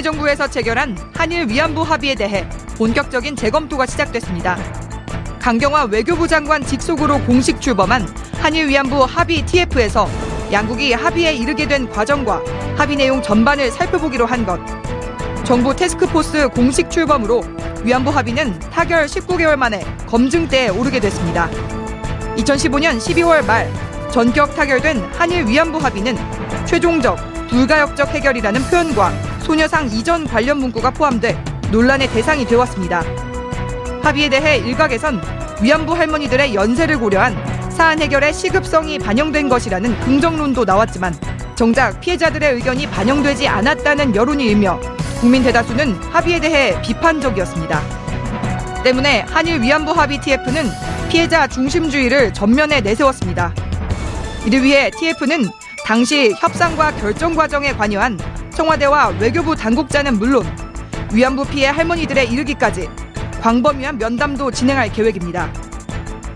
박근혜 정부에서 체결한 한일 위안부 합의에 대해 본격적인 재검토가 시작됐습니다. 강경화 외교부 장관 직속으로 공식 출범한 한일 위안부 합의 TF에서 양국이 합의에 이르게 된 과정과 합의 내용 전반을 살펴보기로 한 것. 정부 테스크포스 공식 출범으로 위안부 합의는 타결 19개월 만에 검증대에 오르게 됐습니다. 2015년 12월 말 전격 타결된 한일 위안부 합의는 최종적 불가역적 해결이라는 표현과 소녀상 이전 관련 문구가 포함돼 논란의 대상이 되었습니다. 합의에 대해 일각에선 위안부 할머니들의 연세를 고려한 사안 해결의 시급성이 반영된 것이라는 긍정론도 나왔지만 정작 피해자들의 의견이 반영되지 않았다는 여론이 일며 국민 대다수는 합의에 대해 비판적이었습니다. 때문에 한일 위안부 합의 TF는 피해자 중심주의를 전면에 내세웠습니다. 이를 위해 TF는 당시 협상과 결정 과정에 관여한 청와대와 외교부 당국자는 물론 위안부 피해 할머니들에 이르기까지 광범위한 면담도 진행할 계획입니다.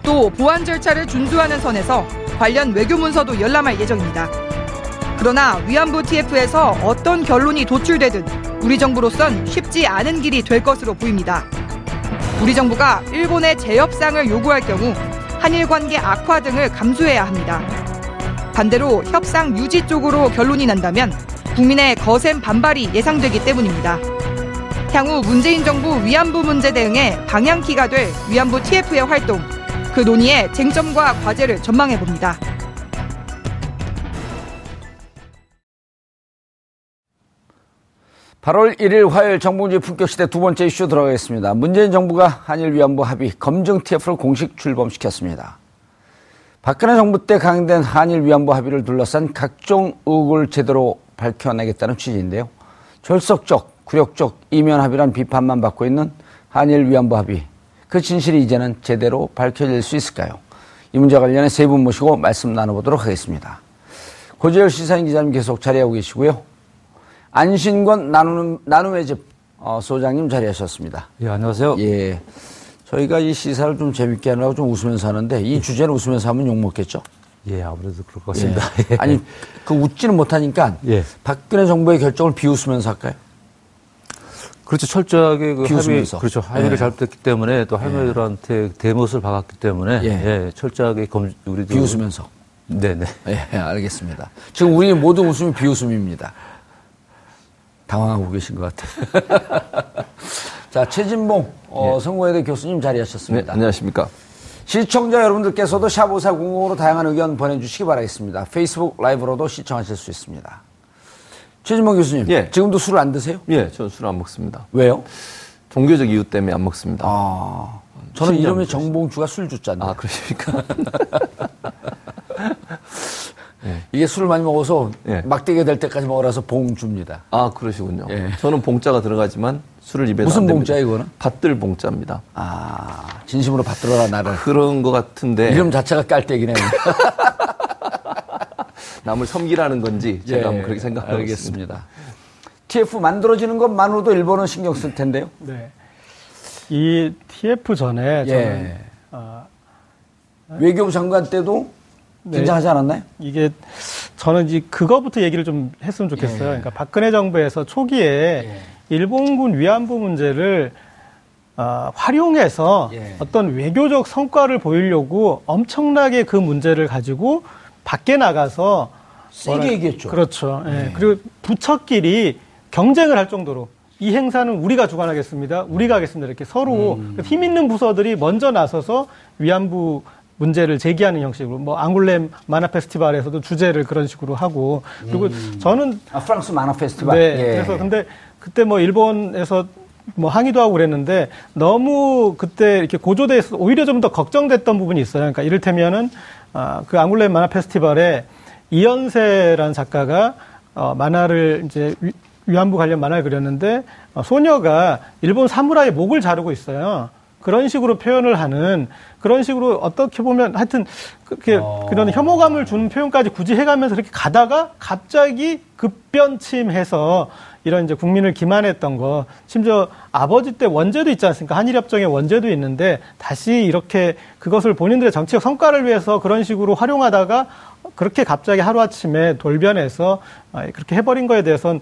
또 보안 절차를 준수하는 선에서 관련 외교 문서도 열람할 예정입니다. 그러나 위안부 TF에서 어떤 결론이 도출되든 우리 정부로선 쉽지 않은 길이 될 것으로 보입니다. 우리 정부가 일본의 재협상을 요구할 경우 한일 관계 악화 등을 감수해야 합니다. 반대로 협상 유지 쪽으로 결론이 난다면 국민의 거센 반발이 예상되기 때문입니다. 향후 문재인 정부 위안부 문제 대응에 방향키가 될 위안부 TF의 활동, 그 논의의 쟁점과 과제를 전망해 봅니다. (8월 1일) 화요일 정봉주의 품격시대 두 번째 이슈 들어가겠습니다. 문재인 정부가 한일 위안부 합의 검증 TF를 공식 출범시켰습니다. 박근혜 정부 때 강행된 한일 위안부 합의를 둘러싼 각종 의혹을 제대로 밝혀내겠다는 취지인데요. 절석적, 굴욕적 이면 합의란 비판만 받고 있는 한일 위안부 합의. 그 진실이 이제는 제대로 밝혀질 수 있을까요? 이 문제와 관련해 세 분 모시고 말씀 나눠보도록 하겠습니다. 고재열 시사인 기자님 계속 자리하고 계시고요. 안신권 나누는, 나눔의 집 어, 소장님 자리하셨습니다. 예, 안녕하세요. 예. 저희가 이 시사를 좀 재밌게 하느라고 좀 웃으면서 하는데 이 주제는 웃으면서 하면 욕먹겠죠? 예, 아무래도 그럴 것 같습니다. 예. 아니, 그 웃지는 못하니까 예. 박근혜 정부의 결정을 비웃으면서 할까요? 그렇죠. 철저하게 그 합의, 비웃으면서. 그렇죠. 합의가 예. 잘됐기 때문에 또 할머니들한테 대못을 박았기 때문에 예. 예, 철저하게 검, 우리도 비웃으면서. 네네. 예, 알겠습니다. 지금 우리 모두 웃음이 비웃음입니다. 당황하고 계신 것 같아요. 자, 최진봉 어, 성공회대 교수님 네, 자리하셨습니다. 안녕하십니까. 시청자 여러분들께서도 샵5400으로 다양한 의견 보내주시기 바라겠습니다. 페이스북 라이브로도 시청하실 수 있습니다. 최진봉 교수님, 예. 지금도 술을 안 드세요? 예, 저는 술안 먹습니다. 왜요? 종교적 이유 때문에 안 먹습니다. 아, 저는 이름이. 정봉주가 술주자인데 아, 그러십니까? 이게 술을 많이 먹어서 예. 막대기가 될 때까지 먹으라서 봉주입니다. 아, 그러시군요. 예. 저는 봉자가 들어가지만 술을 입에 무슨 봉자야, 이거는? 밭들 봉자입니다. 아, 진심으로 받들어라 나를. 그런 것 같은데 이름 자체가 깔때기네. 남을 섬기라는 건지 제가 예, 한번 그렇게 생각하고. 알겠습니다. TF 만들어지는 것만으로도 일본은 신경 쓸 텐데요. 네. 이 TF 전에 저는 예. 아, 외교부 장관 때도 네. 긴장하지 않았나요? 이게 저는 이제 그거부터 얘기를 좀 했으면 좋겠어요. 예. 그러니까 박근혜 정부에서 초기에 일본군 위안부 문제를 어, 활용해서 예. 어떤 외교적 성과를 보이려고 엄청나게 그 문제를 가지고 밖에 나가서 세게 뭐라- 얘기했죠. 그렇죠. 예. 그리고 부처끼리 경쟁을 할 정도로 이 행사는 우리가 주관하겠습니다. 우리가 하겠습니다. 이렇게 서로 음. 힘 있는 부서들이 먼저 나서서 위안부 문제를 제기하는 형식으로 뭐 앙골렘 만화 페스티벌에서도 주제를 그런 식으로 하고 그리고 저는 아, 프랑스 만화 페스티벌. 네. 예. 그래서 근데 그때 뭐 일본에서 뭐 항의도 하고 그랬는데 너무 그때 이렇게 고조돼서 오히려 좀 더 걱정됐던 부분이 있어요. 그러니까 이를테면은 아, 그 앙골렘 만화 페스티벌에 이연세라는 작가가 어, 만화를 이제 위, 위안부 관련 만화를 그렸는데 어, 소녀가 일본 사무라이 목을 자르고 있어요. 그런 식으로 표현을 하는 그런 식으로 어떻게 보면 하여튼 그렇게 그런 혐오감을 주는 표현까지 굳이 해가면서 이렇게 가다가 갑자기 급변침해서 이런 이제 국민을 기만했던 거 심지어 아버지 때 원죄도 있지 않습니까 한일협정에 원죄도 있는데 다시 이렇게 그것을 본인들의 정치적 성과를 위해서 그런 식으로 활용하다가 그렇게 갑자기 하루아침에 돌변해서 아, 그렇게 해버린 거에 대해서는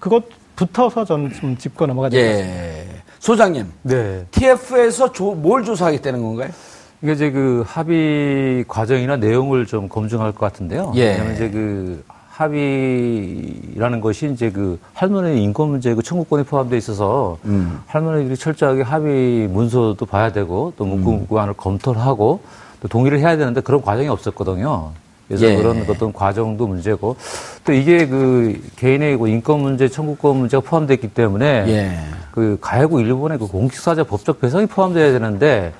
그것 붙어서 저는 좀 짚고 같습니다. 예. 소장님, 네. TF에서 조- 뭘 조사하겠다는 건가요? 이게 이제 그 합의 과정이나 내용을 좀 검증할 것 같은데요. 예. 왜냐면 이제 그 합의라는 것이 이제 그 할머니 인권 문제 그 청구권이 포함되어 있어서 음. 할머니들이 철저하게 합의 문서도 봐야 되고 또 문구 문구안을 검토를 하고 또 동의를 해야 되는데 그런 과정이 없었거든요. 그래서 예. 그런 어떤 과정도 문제고 또 이게 그 개인의 그 인권 문제, 청구권 문제가 포함되어 있기 때문에 예. 그 가해국 일본의 그 공식사자 법적 배상이 포함돼야 되는데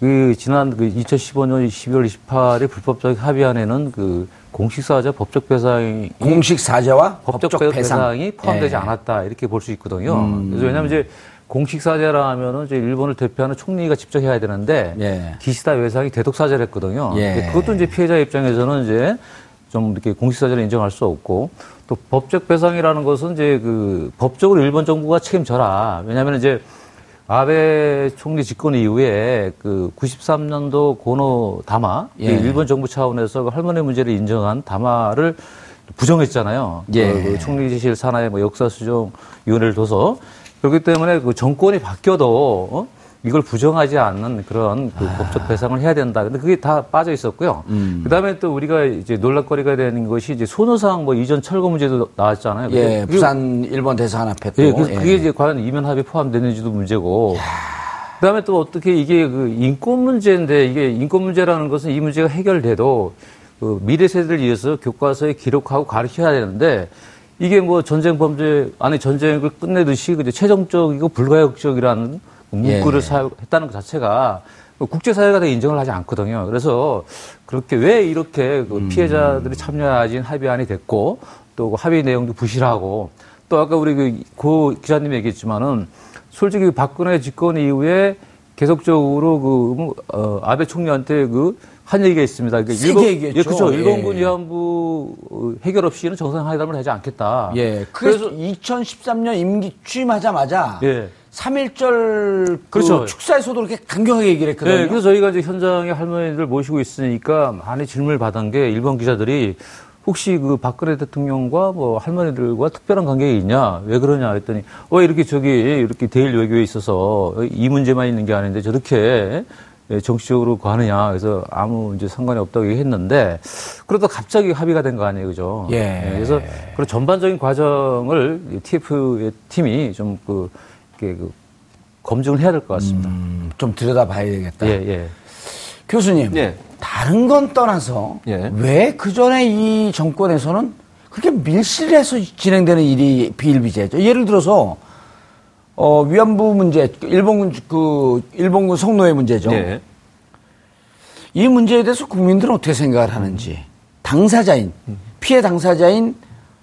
그 지난 그 2015년 12월 28일 불법적 합의안에는 그 공식 사자 법적 배상이 공식 사죄와 법적, 법적 배상. 배상 이 포함되지 예. 않았다 이렇게 볼 수 있거든요. 음. 그래서 왜냐하면 이제 공식사죄라 하면은 이제 일본을 대표하는 총리가 직접 해야 되는데 예. 기시다 외상이 대독 사죄를 했거든요. 예. 그것도 이제 피해자 입장에서는 이제 좀 이렇게 공식사죄를 인정할 수 없고 또 법적 배상이라는 것은 이제 그 법적으로 일본 정부가 책임져라. 왜냐하면 이제 아베 총리 집권 이후에 그 93년도 고노 다마 예. 그 일본 정부 차원에서 그 할머니 문제를 인정한 다마를 부정했잖아요. 예. 그, 그 총리실 산하의 뭐 역사수정위원회를 둬서 그렇기 때문에 그 정권이 바뀌어도 어? 이걸 부정하지 않는 그런 그 법적 배상을 해야 된다. 근데 그게 다 빠져 있었고요. 음. 그 다음에 또 우리가 이제 논란거리가 되는 것이 이제 손해상 뭐 이전 철거 문제도 나왔잖아요. 예, 부산 일본 대사관 앞에 또. 예, 예. 그게 이제 과연 이면 합의 포함되는지도 문제고. 그다음에 또 어떻게 이게 그 인권 문제인데 이게 인권 문제라는 것은 이 문제가 해결돼도 그 미래 세대를 위해서 교과서에 기록하고 가르쳐야 되는데 이게 뭐 전쟁 범죄 안에 전쟁을 끝내듯이 그제 최종적이고 불가역적이라는 문구를 예. 사용했다는 것 자체가 그 국제사회가 다 인정을 하지 않거든요. 그래서 그렇게 왜 이렇게 그 음. 피해자들이 참여하진 합의안이 됐고 또그 합의 내용도 부실하고 또 아까 우리 그, 고 기자님이 얘기했지만은 솔직히 박근혜 집권 이후에 계속적으로 그, 뭐, 어, 아베 총리한테 그, 한 얘기가 있습니다. 그러니까 세게 얘기했죠. 예, 그렇죠. 예. 일본군 위안부 어, 해결 없이는 정상회담을 하지 않겠다. 예. 그래서 2013년 임기 취임하자마자 예. 3.1절 그 그렇죠. 축사에서도 그렇게 강경하게 얘기를 했거든요. 네, 그래서 저희가 이제 현장에 할머니들 모시고 있으니까 많이 질문을 받은 게 일본 기자들이 혹시 그 박근혜 대통령과 뭐 할머니들과 특별한 관계가 있냐? 왜 그러냐? 했더니 왜 이렇게 저기 이렇게 대일 외교에 있어서 이 문제만 있는 게 아닌데 저렇게 예, 정치적으로 가느냐? 그래서 아무 이제 상관이 없다고 얘기했는데 그러다 갑자기 합의가 된 거 아니에요, 그죠? 예. 그래서 그런 전반적인 과정을 TF의 팀이 좀그 그 검증을 해야 될 것 같습니다. 음, 좀 들여다봐야 되겠다. 예, 예. 교수님, 예. 다른 건 떠나서 예. 왜그 전에 이 정권에서는 그렇게 밀실해서 진행되는 일이 비일비재죠. 예를 들어서 어, 위안부 문제, 일본군 그 일본군 성노예 문제죠. 예. 이 문제에 대해서 국민들은 어떻게 생각을 하는지 당사자인 피해 당사자인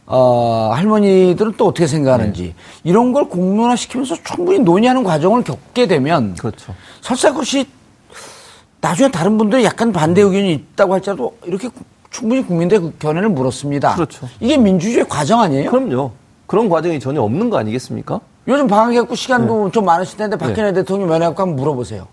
어, 할머니들은 또 어떻게 생각하는지 이런 걸 공론화 시키면서 충분히 논의하는 과정을 겪게 되면 그렇죠. 설사 그것이 나중에 다른 분들이 약간 반대 의견이 있다고 할지라도 이렇게 구- 충분히 국민들의 그 견해를 물었습니다. 그렇죠. 이게 민주주의 과정 아니에요? 그럼요. 그런 과정이 전혀 없는 거 아니겠습니까? 요즘 방학했고 시간도 네. 좀 많으실 텐데 박근혜 대통령 면회갖고 한번 물어보세요.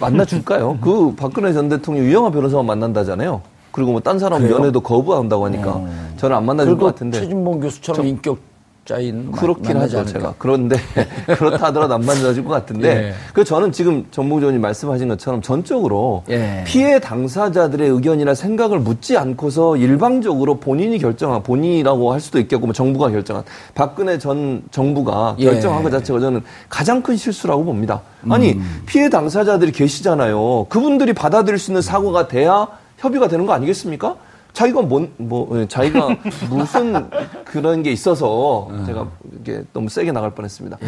만나줄까요? 그 박근혜 전 대통령 유영아 변호사만 만난다잖아요. 그리고 뭐 딴 사람 그래요? 연애도 거부한다고 하니까 저는 안 만나줄 것 같은데. 최진봉 교수처럼 인격 숫자인 그렇긴 하죠, 제가. 그런데 그렇다 하더라도 안 만들어질 것 같은데 예. 그 저는 지금 정부조원님 말씀하신 것처럼 전적으로 예. 피해 당사자들의 의견이나 생각을 묻지 않고서 일방적으로 본인이 결정한 본인이라고 할 수도 있겠고 뭐 정부가 결정한 박근혜 전 정부가 예. 결정한 것 자체가 저는 가장 큰 실수라고 봅니다. 아니 음. 피해 당사자들이 계시잖아요. 그분들이 받아들일 수 있는 사고가 돼야 협의가 되는 거 아니겠습니까? 자기가 뭔, 뭐, 예, 자기가 무슨 그런 게 있어서 제가 이게 너무 세게 나갈 뻔 했습니다.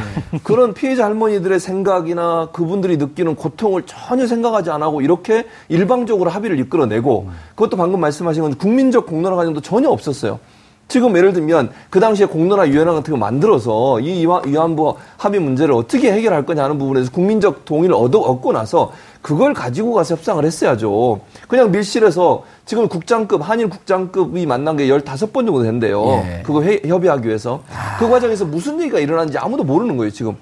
그런 피해자 할머니들의 생각이나 그분들이 느끼는 고통을 전혀 생각하지 않고 하고 이렇게 일방적으로 합의를 이끌어내고 그것도 방금 말씀하신 건 국민적 공론화 과정도 전혀 없었어요. 지금 예를 들면 그 당시에 공론화 위원회 같은 거 만들어서 이 위안- 위안부 합의 문제를 어떻게 해결할 거냐 하는 부분에서 국민적 동의를 얻어, 얻고 나서 그걸 가지고 가서 협상을 했어야죠. 그냥 밀실에서 지금 국장급, 한일 국장급이 만난 게 15번 정도 된대요. 예. 그거 회- 협의하기 위해서. 그 과정에서 무슨 얘기가 일어났는지 아무도 모르는 거예요, 지금.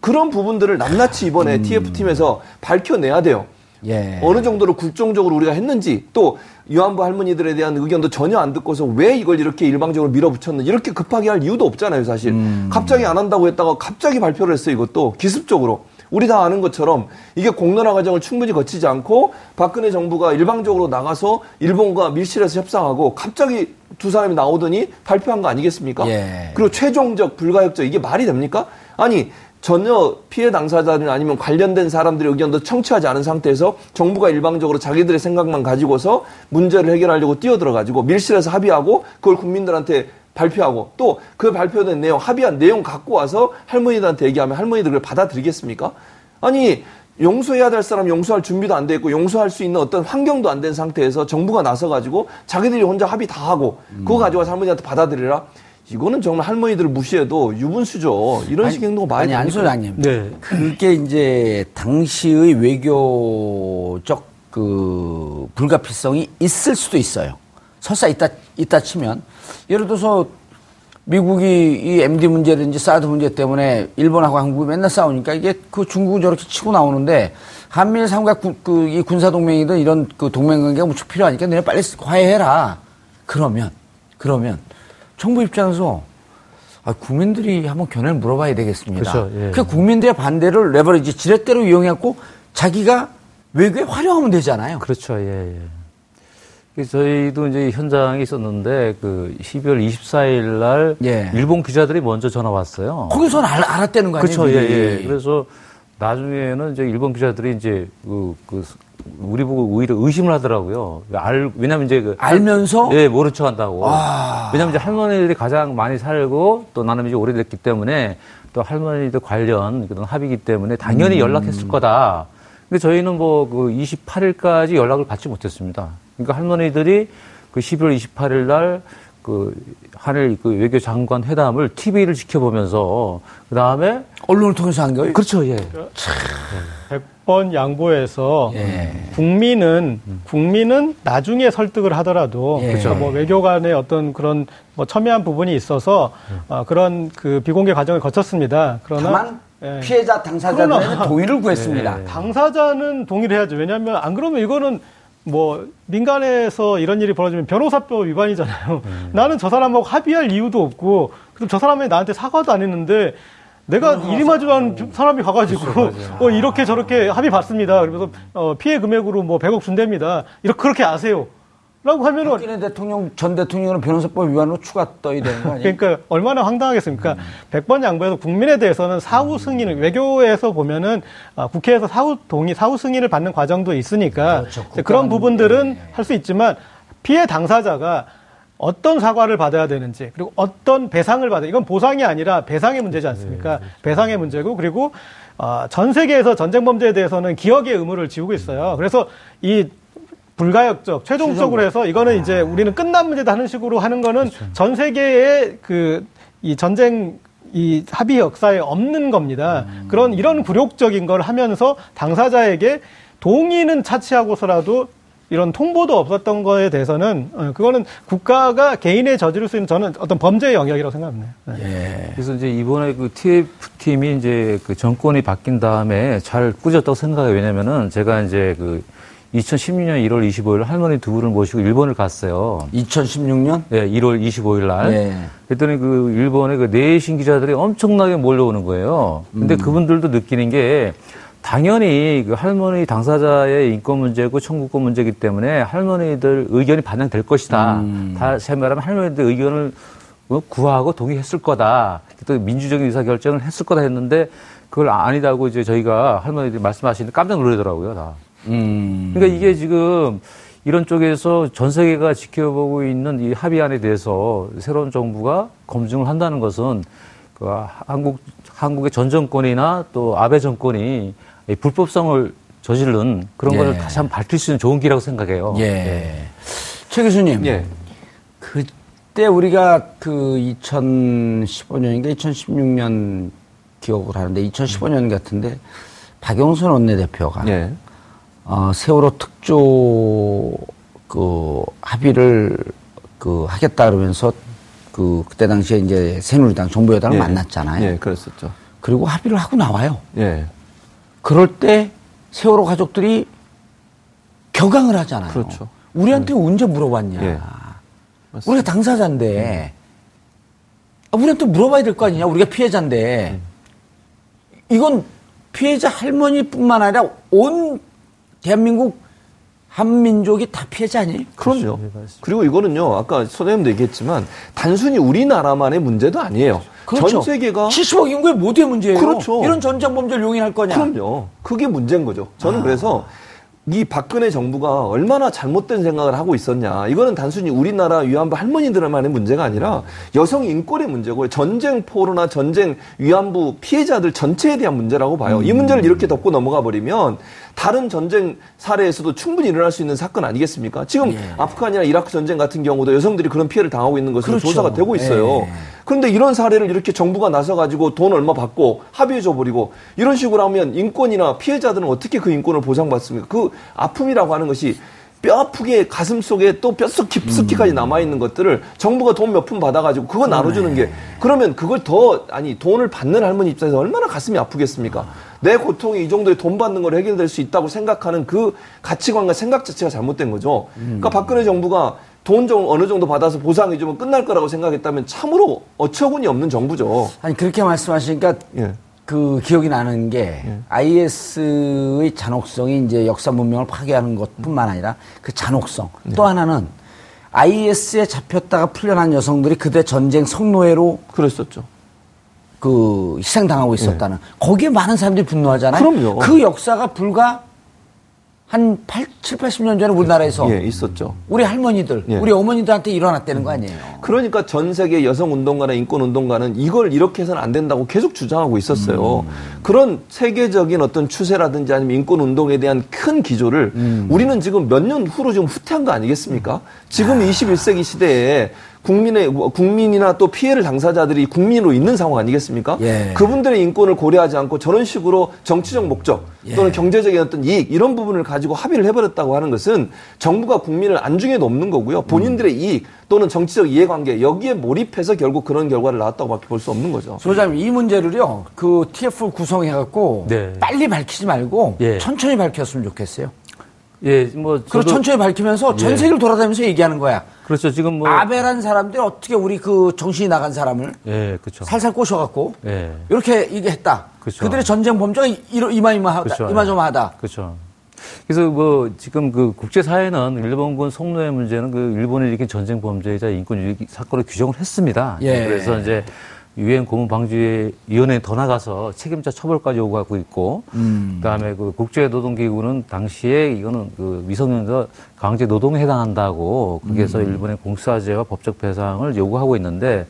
그런 부분들을 낱낱이 이번에 TF팀에서 밝혀내야 돼요. 예. 어느 정도로 굴종적으로 우리가 했는지 또 위안부 할머니들에 대한 의견도 전혀 안 듣고서 왜 이걸 이렇게 일방적으로 밀어붙였는지 이렇게 급하게 할 이유도 없잖아요 사실 갑자기 안 한다고 했다가 갑자기 발표를 했어요 이것도 기습적으로 우리 다 아는 것처럼 이게 공론화 과정을 충분히 거치지 않고 박근혜 정부가 일방적으로 나가서 일본과 밀실에서 협상하고 갑자기 두 사람이 나오더니 발표한 거 아니겠습니까? 예. 그리고 최종적 불가역적 이게 말이 됩니까? 아니 전혀 피해 당사자들이나 아니면 관련된 사람들의 의견도 청취하지 않은 상태에서 정부가 일방적으로 자기들의 생각만 가지고서 문제를 해결하려고 뛰어들어가지고 밀실에서 합의하고 그걸 국민들한테 발표하고 또 그 발표된 내용 합의한 내용 갖고 와서 할머니들한테 얘기하면 할머니들 그걸 받아들이겠습니까? 아니 용서해야 될 사람 용서할 준비도 안 돼 있고 용서할 수 있는 어떤 환경도 안 된 상태에서 정부가 나서 가지고 자기들이 혼자 합의 다 하고 그거 가지고 와서 할머니한테 받아들이라 이거는 정말 할머니들을 무시해도 유분수죠. 이런 식의 행동가 많이 아니, 안 됩니까? 소장님. 네. 그게 이제 당시의 외교적 그 불가피성이 있을 수도 있어요. 설사 있다, 있다 치면. 예를 들어서 미국이 이 MD 문제든지 사드 문제 때문에 일본하고 한국이 맨날 싸우니까 이게 그 중국은 저렇게 치고 나오는데 한미일 삼각 구- 그, 이 군사동맹이든 이런 그 동맹관계가 무척 필요하니까 너네 빨리 화해해라. 그러면, 그러면 정부 입장에서 아, 국민들이 한번 견해를 물어봐야 되겠습니다. 그렇죠, 예. 그 국민들의 반대를 레버리지 지렛대로 이용해갖고 자기가 외교에 활용하면 되잖아요. 그렇죠. 예, 예. 그래서 저희도 이제 현장에 있었는데 그 12월 24일 날 예. 일본 기자들이 먼저 전화 왔어요. 거기서는 알, 알았다는 거 아니에요? 그렇죠. 예. 예. 그래서 나중에는 이제 일본 기자들이 이제 그, 그 우리 보고 오히려 의심을 하더라고요. 알, 왜냐면 이제 그 알면서 예, 모른 척 한다고. 아. 왜냐면 이제 할머니들이 가장 많이 살고 또 나는 이제 오래됐기 때문에 또 할머니들 관련 그런 합의기 때문에 당연히 음. 연락했을 거다. 근데 저희는 뭐 그 28일까지 연락을 받지 못했습니다. 그러니까 할머니들이 그 11월 28일 날 그 한일 그 외교 장관 회담을 TV를 지켜보면서 그 다음에 언론을 통해서 한 거예요? 그렇죠, 예. 100 번 양보해서 예. 국민은 국민은 나중에 설득을 하더라도 예. 그뭐 외교 간의 어떤 그런 뭐 첨예한 부분이 있어서 어, 그런 그 비공개 과정을 거쳤습니다. 그러나 다만 예. 피해자 그러나- 동의를 구했습니다. 당사자는 동의를 해야죠. 왜냐하면 안 그러면 이거는 뭐 민간에서 이런 일이 벌어지면 변호사법 위반이잖아요. 나는 저 사람하고 합의할 이유도 없고 그럼 저 사람이 나한테 사과도 안 했는데 내가 이리 마주한 사람이 가가지고 어, 이렇게 저렇게 합의 받습니다. 그러면서 어, 피해 금액으로 뭐 100억 준답니다. 이렇게 그렇게 아세요. 라고 하면은 박근혜 대통령 전 대통령은 변호사법 위반으로 추가 떠야 되는 거 아니에요? 그러니까 얼마나 황당하겠습니까? 100번 양보해서 국민에 대해서는 사후 승인을 외교에서 보면은 아, 국회에서 사후 동의, 사후 승인을 받는 과정도 있으니까 그렇죠. 그런 부분들은 네. 할수 있지만 피해 당사자가 어떤 사과를 받아야 되는지 그리고 어떤 배상을 받아 이건 보상이 아니라 배상의 문제지 않습니까? 배상의 문제고 그리고 아, 전 세계에서 전쟁 범죄에 대해서는 기억의 의무를 지우고 있어요. 그래서 이 불가역적, 최종적으로 해서 이거는 이제 우리는 끝난 문제다 하는 식으로 하는 거는 전 세계의 그 이 전쟁 이 합의 역사에 없는 겁니다. 그런 이런 굴욕적인 걸 하면서 당사자에게 동의는 차치하고서라도 이런 통보도 없었던 거에 대해서는 어, 그거는 국가가 개인의 저지를 수 있는 저는 어떤 범죄의 영역이라고 생각합니다. 네. 예. 그래서 이제 이번에 그 TF팀이 이제 그 정권이 바뀐 다음에 잘 꾸졌다고 생각해요. 왜냐면은 제가 이제 그 2016년 1월 25일 할머니 두 분을 모시고 일본을 갔어요. 2016년? 네, 1월 25일 날. 예. 그랬더니 그 일본의 그 내신 기자들이 엄청나게 몰려오는 거예요. 근데 그분들도 느끼는 게 당연히 그 할머니 당사자의 인권 문제고 청구권 문제이기 때문에 할머니들 의견이 반영될 것이다. 다시 말하면 할머니들 의견을 뭐 구하고 동의했을 거다. 또 민주적인 의사 결정을 했을 거다 했는데 그걸 아니다고 이제 저희가 할머니들이 말씀하시는데 깜짝 놀라더라고요, 다. 음. 그러니까 이게 지금 이런 쪽에서 전 세계가 지켜보고 있는 이 합의안에 대해서 새로운 정부가 검증을 한다는 것은 그 한국 한국의 전 정권이나 또 아베 정권이 이 불법성을 저지른 그런 예. 것을 다시 한번 밝힐 수 있는 좋은 기라고 생각해요. 예. 최 교수님. 예. 그때 우리가 그 2015년인가 2016년 기억을 하는데 2015년 같은데 박영선 원내대표가 예. 어, 세월호 특조 그 합의를 그 하겠다 그러면서 그 그때 당시에 이제 새누리당 정부 여당을 예. 만났잖아요. 예, 그랬었죠. 그리고 합의를 하고 나와요. 예. 그럴 때 세월호 가족들이 격앙을 하잖아요. 그렇죠. 우리한테 언제 물어봤냐. 예. 우리가 당사자인데 아, 우리한테 물어봐야 될 거 아니냐. 우리가 피해자인데 이건 피해자 할머니뿐만 아니라 온 대한민국 한민족이 다 피해자 아니에요? 그럼요. 그리고 이거는요, 아까 선생님도 얘기했지만, 단순히 우리나라만의 문제도 아니에요. 전 세계가. 70억 인구의 모두의 문제예요. 그렇죠. 이런 전쟁 범죄를 용인할 거냐? 그럼요. 그게 문제인 거죠. 저는 아. 그래서 이 박근혜 정부가 얼마나 잘못된 생각을 하고 있었냐. 이거는 단순히 우리나라 위안부 할머니들만의 문제가 아니라 여성 인권의 문제고 전쟁 포로나 전쟁 위안부 피해자들 전체에 대한 문제라고 봐요. 음. 이 문제를 이렇게 덮고 넘어가 버리면 다른 전쟁 사례에서도 충분히 일어날 수 있는 사건 아니겠습니까? 지금 아프간이나 이라크 전쟁 같은 경우도 여성들이 그런 피해를 당하고 있는 것으로 예. 그렇죠. 조사가 되고 있어요. 예. 그런데 이런 사례를 이렇게 정부가 나서 가지고 돈 얼마 받고 합의해 줘 버리고 이런 식으로 하면 인권이나 피해자들은 어떻게 그 인권을 보장받습니까? 그 아픔이라고 하는 것이 뼈 아프게 가슴 속에 또 뼛속 음. 깊숙이까지 남아 있는 것들을 정부가 돈 몇 푼 받아가지고 그거 나눠주는 게 그러면 그걸 더 아니 돈을 받는 할머니 입장에서 얼마나 가슴이 아프겠습니까? 내 고통이 이 정도의 돈 받는 걸 해결될 수 있다고 생각하는 그 가치관과 생각 자체가 잘못된 거죠. 그러니까 박근혜 정부가 돈 좀 어느 정도 받아서 보상해주면 끝날 거라고 생각했다면 참으로 어처구니 없는 정부죠. 아니 그렇게 말씀하시니까 예. 그 기억이 나는 게 IS의 잔혹성이 이제 역사 문명을 파괴하는 것뿐만 아니라 그 잔혹성 또 하나는 IS에 잡혔다가 풀려난 여성들이 그대 전쟁 성노예로 그랬었죠. 그 희생당하고 있었다는 거기에 많은 사람들이 분노하잖아요. 그럼요. 그 역사가 불과 한 8, 7, 80년 전에 우리나라에서 예, 있었죠. 우리 할머니들, 예. 우리 어머니들한테 일어났다는 거 아니에요. 그러니까 전 세계 여성 운동가나 인권 운동가는 이걸 이렇게 해서는 안 된다고 계속 주장하고 있었어요. 그런 세계적인 어떤 추세라든지 아니면 인권 운동에 대한 큰 기조를 우리는 지금 몇 년 후로 지금 후퇴한 거 아니겠습니까? 지금 21세기 시대에 국민의 국민이나 또 피해를 당사자들이 국민으로 있는 상황 아니겠습니까? 예. 그분들의 인권을 고려하지 않고 저런 식으로 정치적 목적 또는 예. 경제적인 어떤 이익 이런 부분을 가지고 합의를 해버렸다고 하는 것은 정부가 국민을 안중에 놓는 거고요. 본인들의 이익 또는 정치적 이해관계 여기에 몰입해서 결국 그런 결과를 낳았다고밖에 볼 수 없는 거죠. 소장님 이 문제를요 그 TF 구성해갖고 네. 빨리 밝히지 말고 예. 천천히 밝혔으면 좋겠어요. 예, 뭐 그리고 천천히 밝히면서 전 예. 세계를 돌아다니면서 얘기하는 거야. 그렇죠. 지금 뭐 아베란 사람들이 어떻게 우리 그 정신이 나간 사람을 예, 그렇죠. 살살 꼬셔갖고 예. 이렇게 이게 했다. 그렇죠. 그들의 전쟁 범죄가 이러- 이마이마하다. 그렇죠. 이마저마하다. 그렇죠. 그래서 뭐 지금 그 국제 사회는 일본군 성노예 문제는 그 일본이 일으킨 전쟁 범죄이자 인권 유기 사건을 규정을 했습니다. 예. 그래서 이제 유엔 고문 방지 위원회에 더 나가서 책임자 처벌까지 요구하고 있고 그다음에 그 국제 노동 기구는 당시에 이거는 그 미성년자 강제 노동에 해당한다고 거기에서 일본의 공사제와 법적 배상을 요구하고 있는데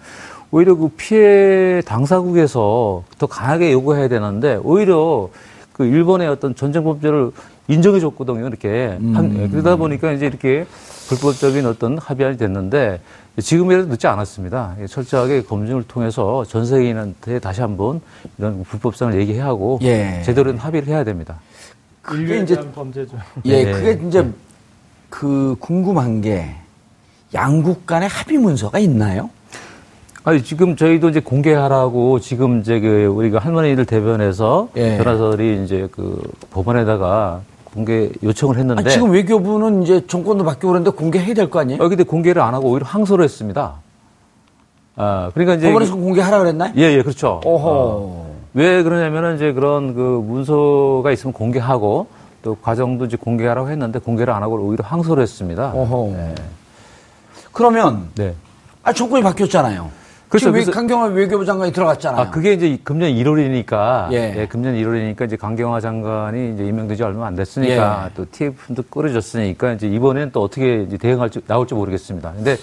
오히려 그 피해 당사국에서 더 강하게 요구해야 되는데 오히려 그 일본의 어떤 전쟁 범죄를 인정해 줬거든요. 이렇게. 한- 예, 그러다 보니까 이제 이렇게 불법적인 어떤 합의안이 됐는데 지금이라도 늦지 않았습니다. 예, 철저하게 검증을 통해서 전 세계인한테 다시 한번 이런 불법성을 얘기해야 하고 예. 제대로 된 합의를 해야 됩니다. 그게 이제 범죄죠. 예, 네. 그게 이제 그 궁금한 게 양국 간의 합의 문서가 있나요? 아니, 지금 저희도 이제 공개하라고 지금 이제 그 우리가 할머니들 대변해서 예. 변호사들이 이제 그 법원에다가 공개 요청을 했는데 아, 지금 외교부는 이제 정권도 바뀌고 그러는데 공개해야 될 거 아니에요? 어, 근데 공개를 안 하고 오히려 항소를 했습니다. 아, 그러니까 이제 법원에서 공개하라 그랬나요? 예, 예, 그렇죠. 오호. 어, 왜 그러냐면은 이제 그런 그 문서가 있으면 공개하고 또 과정도 이제 공개하라고 했는데 공개를 안 하고 오히려 항소를 했습니다. 오호. 그러면 네. 아 정권이 바뀌었잖아요. 그렇죠. 지금 외- 그래서- 강경화 외교부 장관이 들어갔잖아요. 아, 그게 이제 금년 1월이니까. 예. 예. 금년 1월이니까 이제 강경화 장관이 이제 임명되지 얼마 안 됐으니까 예. 또 TF도 끌어졌으니까 이제 이번에는 또 어떻게 이제 대응할지, 나올지 모르겠습니다. 근데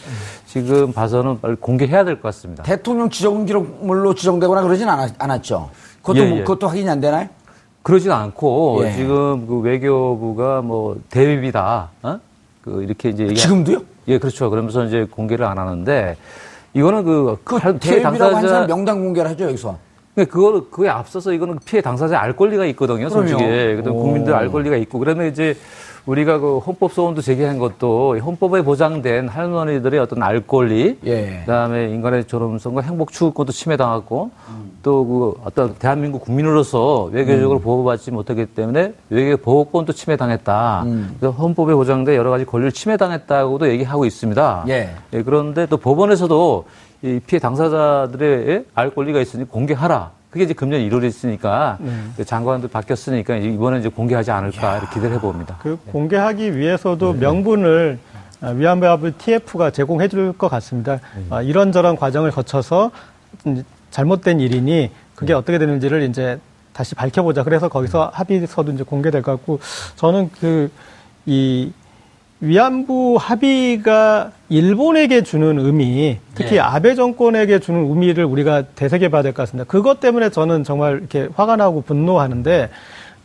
지금 봐서는 빨리 공개해야 될 것 같습니다. 대통령 지정 기록물로 지정되거나 그러진 않았, 않았죠. 그것도 예, 뭐- 예. 그것도 확인이 안 되나요? 그러진 않고 예. 지금 그 외교부가 뭐 대비다, 어? 그 이렇게 이제 지금도요? 예, 그렇죠. 그러면서 이제 공개를 안 하는데 이거는 그, 그 할- 피해 당사자 명단 공개를 하죠 여기서. 근데 그거 그에 앞서서 이거는 피해 당사자 알 권리가 있거든요, 솔직히. 오. 국민들 알 권리가 있고. 그러면 이제 우리가 그 헌법 소원도 제기한 것도 이 헌법에 보장된 할머니들의 어떤 알 권리, 예. 그다음에 인간의 존엄성과 행복 추구권도 침해당하고 또그 어떤 대한민국 국민으로서 외교적으로 음. 보호받지 못하기 때문에 외교 보호권도 침해당했다. 음. 그래서 헌법에 보장된 여러 가지 권리를 침해당했다고도 얘기하고 있습니다. 예. 예, 그런데 또 법원에서도 이 피해 당사자들의 알 권리가 있으니 공개하라. 그게 이제 금년 1월에 있으니까 네. 장관들 바뀌었으니까 이번에 이제 공개하지 않을까 이렇게 기대를 해봅니다. 그 공개하기 위해서도 명분을 아, 위안부 합의 TF가 제공해 줄 것 같습니다. 아, 이런저런 과정을 거쳐서 이제 잘못된 일이니 그게 어떻게 되는지를 이제 다시 밝혀보자. 그래서 거기서 합의서도 이제 공개될 것 같고 저는 그 이 위안부 합의가 일본에게 주는 의미, 특히 예. 아베 정권에게 주는 의미를 우리가 되새겨 봐야 될 것 같습니다. 그것 때문에 저는 정말 이렇게 화가 나고 분노하는데,